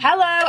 Hello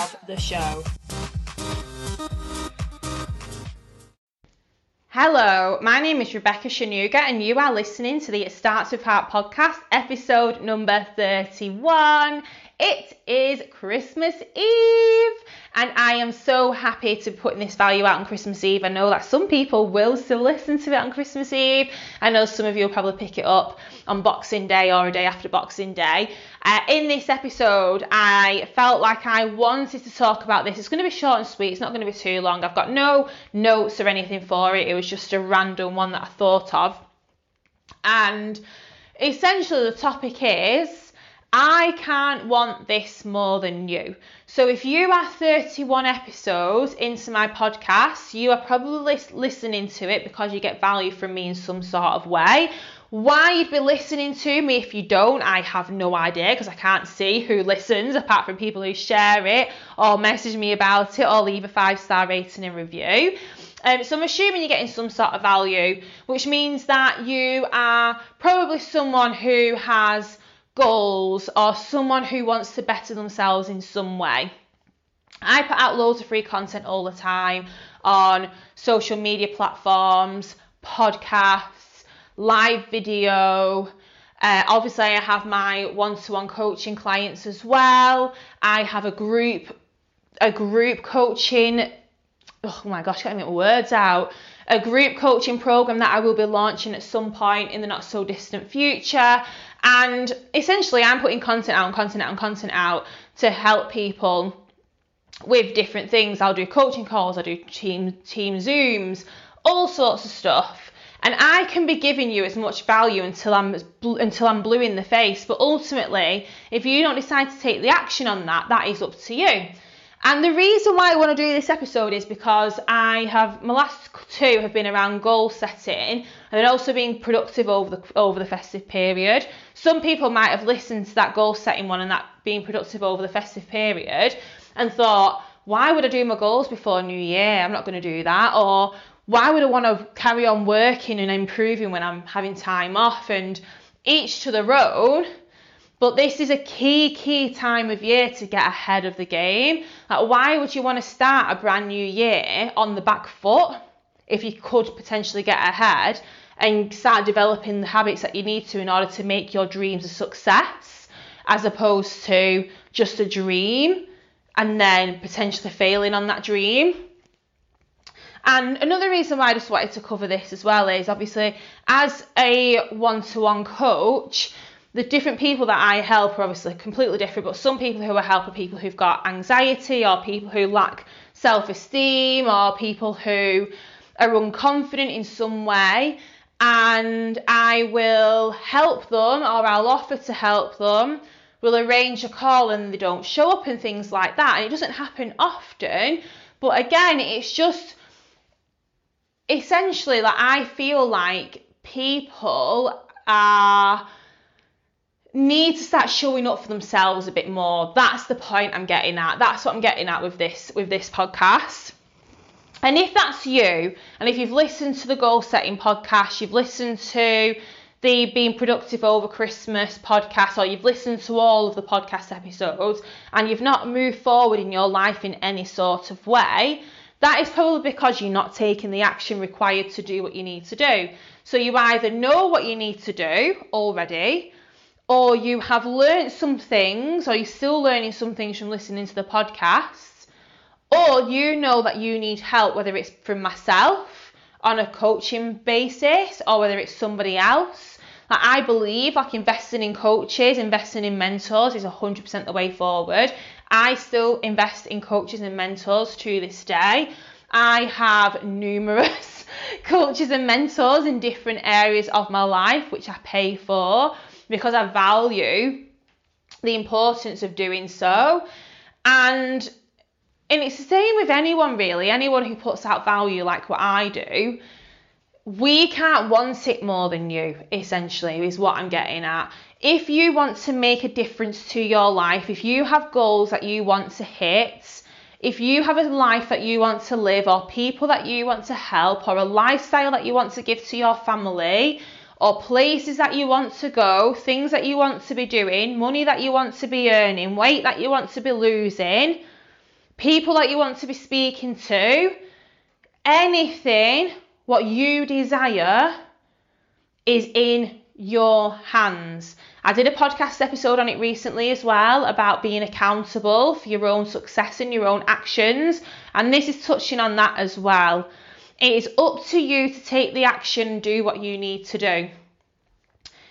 of the show. Hello, my name is Rebecca Shanuga, and you are listening to the It Starts with Heart podcast, episode number 31. It is Christmas Eve, and I am so happy to be putting this value out on Christmas Eve. I know that some people will still listen to it on Christmas Eve. I know some of you will probably pick it up on Boxing Day or a day after Boxing Day. Uh, in this episode, I felt like I wanted to talk about this. It's going to be short and sweet, it's not going to be too long. I've got no notes or anything for it, it was just a random one that I thought of. And essentially, the topic is I can't want this more than you. So if you are 31 episodes into my podcast, you are probably listening to it because you get value from me in some sort of way. Why you'd be listening to me if you don't, I have no idea because I can't see who listens apart from people who share it or message me about it or leave a five star rating and review. Um, so I'm assuming you're getting some sort of value, which means that you are probably someone who has goals or someone who wants to better themselves in some way. I put out loads of free content all the time on social media platforms, podcasts, live video. Uh, obviously, I have my one-to-one coaching clients as well. I have a group, a group coaching. Oh my gosh, getting my words out. A group coaching program that I will be launching at some point in the not so distant future. And essentially, I'm putting content out and content out and content out to help people with different things. I'll do coaching calls, I'll do team team zooms, all sorts of stuff. And I can be giving you as much value until I'm until I'm blue in the face. But ultimately, if you don't decide to take the action on that, that is up to you. And the reason why I want to do this episode is because I have my last two have been around goal setting and then also being productive over the over the festive period. Some people might have listened to that goal setting one and that being productive over the festive period and thought, why would I do my goals before New Year? I'm not going to do that. Or why would I want to carry on working and improving when I'm having time off? And each to their own. But this is a key, key time of year to get ahead of the game. Like, why would you want to start a brand new year on the back foot if you could potentially get ahead and start developing the habits that you need to in order to make your dreams a success as opposed to just a dream and then potentially failing on that dream? And another reason why I just wanted to cover this as well is obviously as a one to one coach, the different people that I help are obviously completely different, but some people who I help are people who've got anxiety or people who lack self esteem or people who are unconfident in some way. And I will help them or I'll offer to help them. We'll arrange a call and they don't show up and things like that. And it doesn't happen often, but again, it's just essentially like I feel like people are need to start showing up for themselves a bit more. That's the point I'm getting at. That's what I'm getting at with this with this podcast. And if that's you, and if you've listened to the goal setting podcast, you've listened to the being productive over Christmas podcast, or you've listened to all of the podcast episodes, and you've not moved forward in your life in any sort of way, that is probably because you're not taking the action required to do what you need to do. So you either know what you need to do already, or you have learned some things, or you're still learning some things from listening to the podcast, or you know that you need help, whether it's from myself on a coaching basis or whether it's somebody else. Like I believe like investing in coaches, investing in mentors is 100% the way forward. I still invest in coaches and mentors to this day. I have numerous coaches and mentors in different areas of my life which I pay for because I value the importance of doing so. And and it's the same with anyone really, anyone who puts out value like what I do. We can't want it more than you, essentially, is what I'm getting at. If you want to make a difference to your life, if you have goals that you want to hit, if you have a life that you want to live, or people that you want to help, or a lifestyle that you want to give to your family, or places that you want to go, things that you want to be doing, money that you want to be earning, weight that you want to be losing, people that you want to be speaking to, anything, what you desire is in your hands. I did a podcast episode on it recently as well about being accountable for your own success and your own actions, and this is touching on that as well. It is up to you to take the action do what you need to do.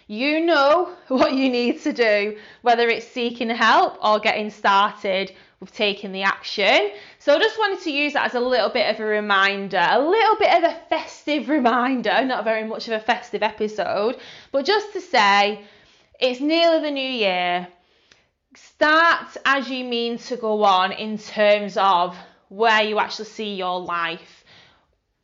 You know what you need to do, whether it's seeking help or getting started with taking the action. So I just wanted to use that as a little bit of a reminder, a little bit of a festive reminder, not very much of a festive episode, but just to say it's nearly the new year. Start as you mean to go on in terms of where you actually see your life.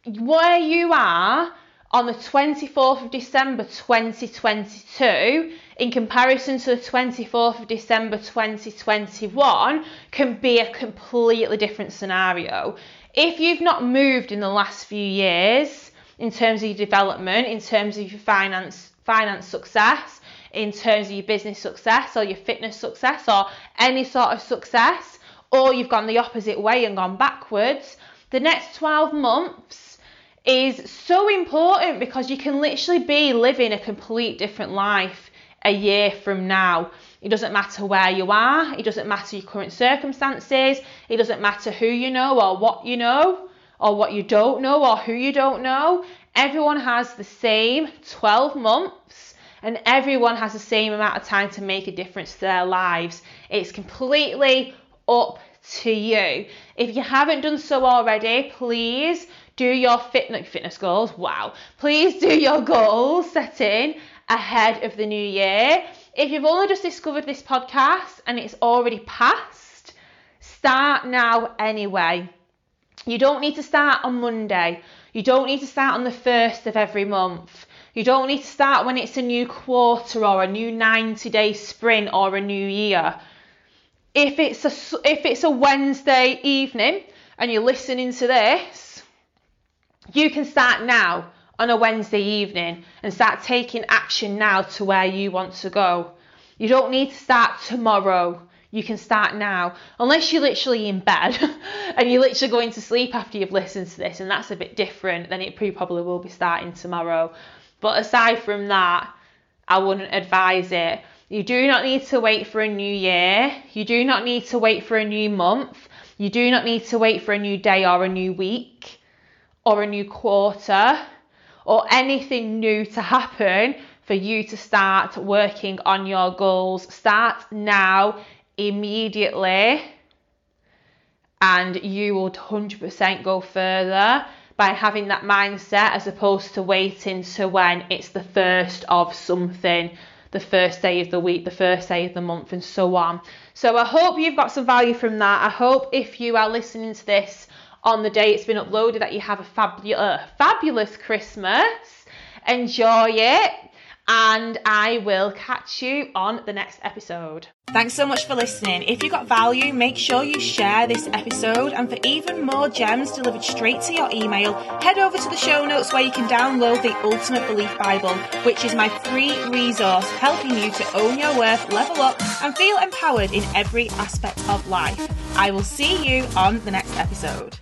Where you are on the 24th of December 2022 in comparison to the 24th of December 2021 can be a completely different scenario. If you've not moved in the last few years in terms of your development, in terms of your finance finance success, in terms of your business success or your fitness success or any sort of success, or you've gone the opposite way and gone backwards, the next 12 months is so important because you can literally be living a complete different life a year from now. It doesn't matter where you are, it doesn't matter your current circumstances, it doesn't matter who you know or what you know or what you don't know or who you don't know. Everyone has the same 12 months and everyone has the same amount of time to make a difference to their lives. It's completely up to you. If you haven't done so already, please do your fitness fitness goals. Wow. Please do your goal setting ahead of the new year. If you've only just discovered this podcast and it's already passed, start now anyway. You don't need to start on Monday. You don't need to start on the first of every month. You don't need to start when it's a new quarter or a new 90 day sprint or a new year. If it's a, if it's a Wednesday evening and you're listening to this, you can start now on a Wednesday evening and start taking action now to where you want to go. You don't need to start tomorrow. You can start now, unless you're literally in bed and you're literally going to sleep after you've listened to this, and that's a bit different. Then it probably will be starting tomorrow. But aside from that, I wouldn't advise it. You do not need to wait for a new year. You do not need to wait for a new month. You do not need to wait for a new day or a new week or a new quarter or anything new to happen for you to start working on your goals. Start now, immediately, and you will 100% go further by having that mindset as opposed to waiting to when it's the first of something, the first day of the week, the first day of the month, and so on. So I hope you've got some value from that. I hope if you are listening to this on the day it's been uploaded that you have a fabu- uh, fabulous Christmas. Enjoy it and I will catch you on the next episode. Thanks so much for listening. If you got value, make sure you share this episode. And for even more gems delivered straight to your email, head over to the show notes where you can download the Ultimate Belief Bible, which is my free resource helping you to own your worth, level up, and feel empowered in every aspect of life. I will see you on the next episode.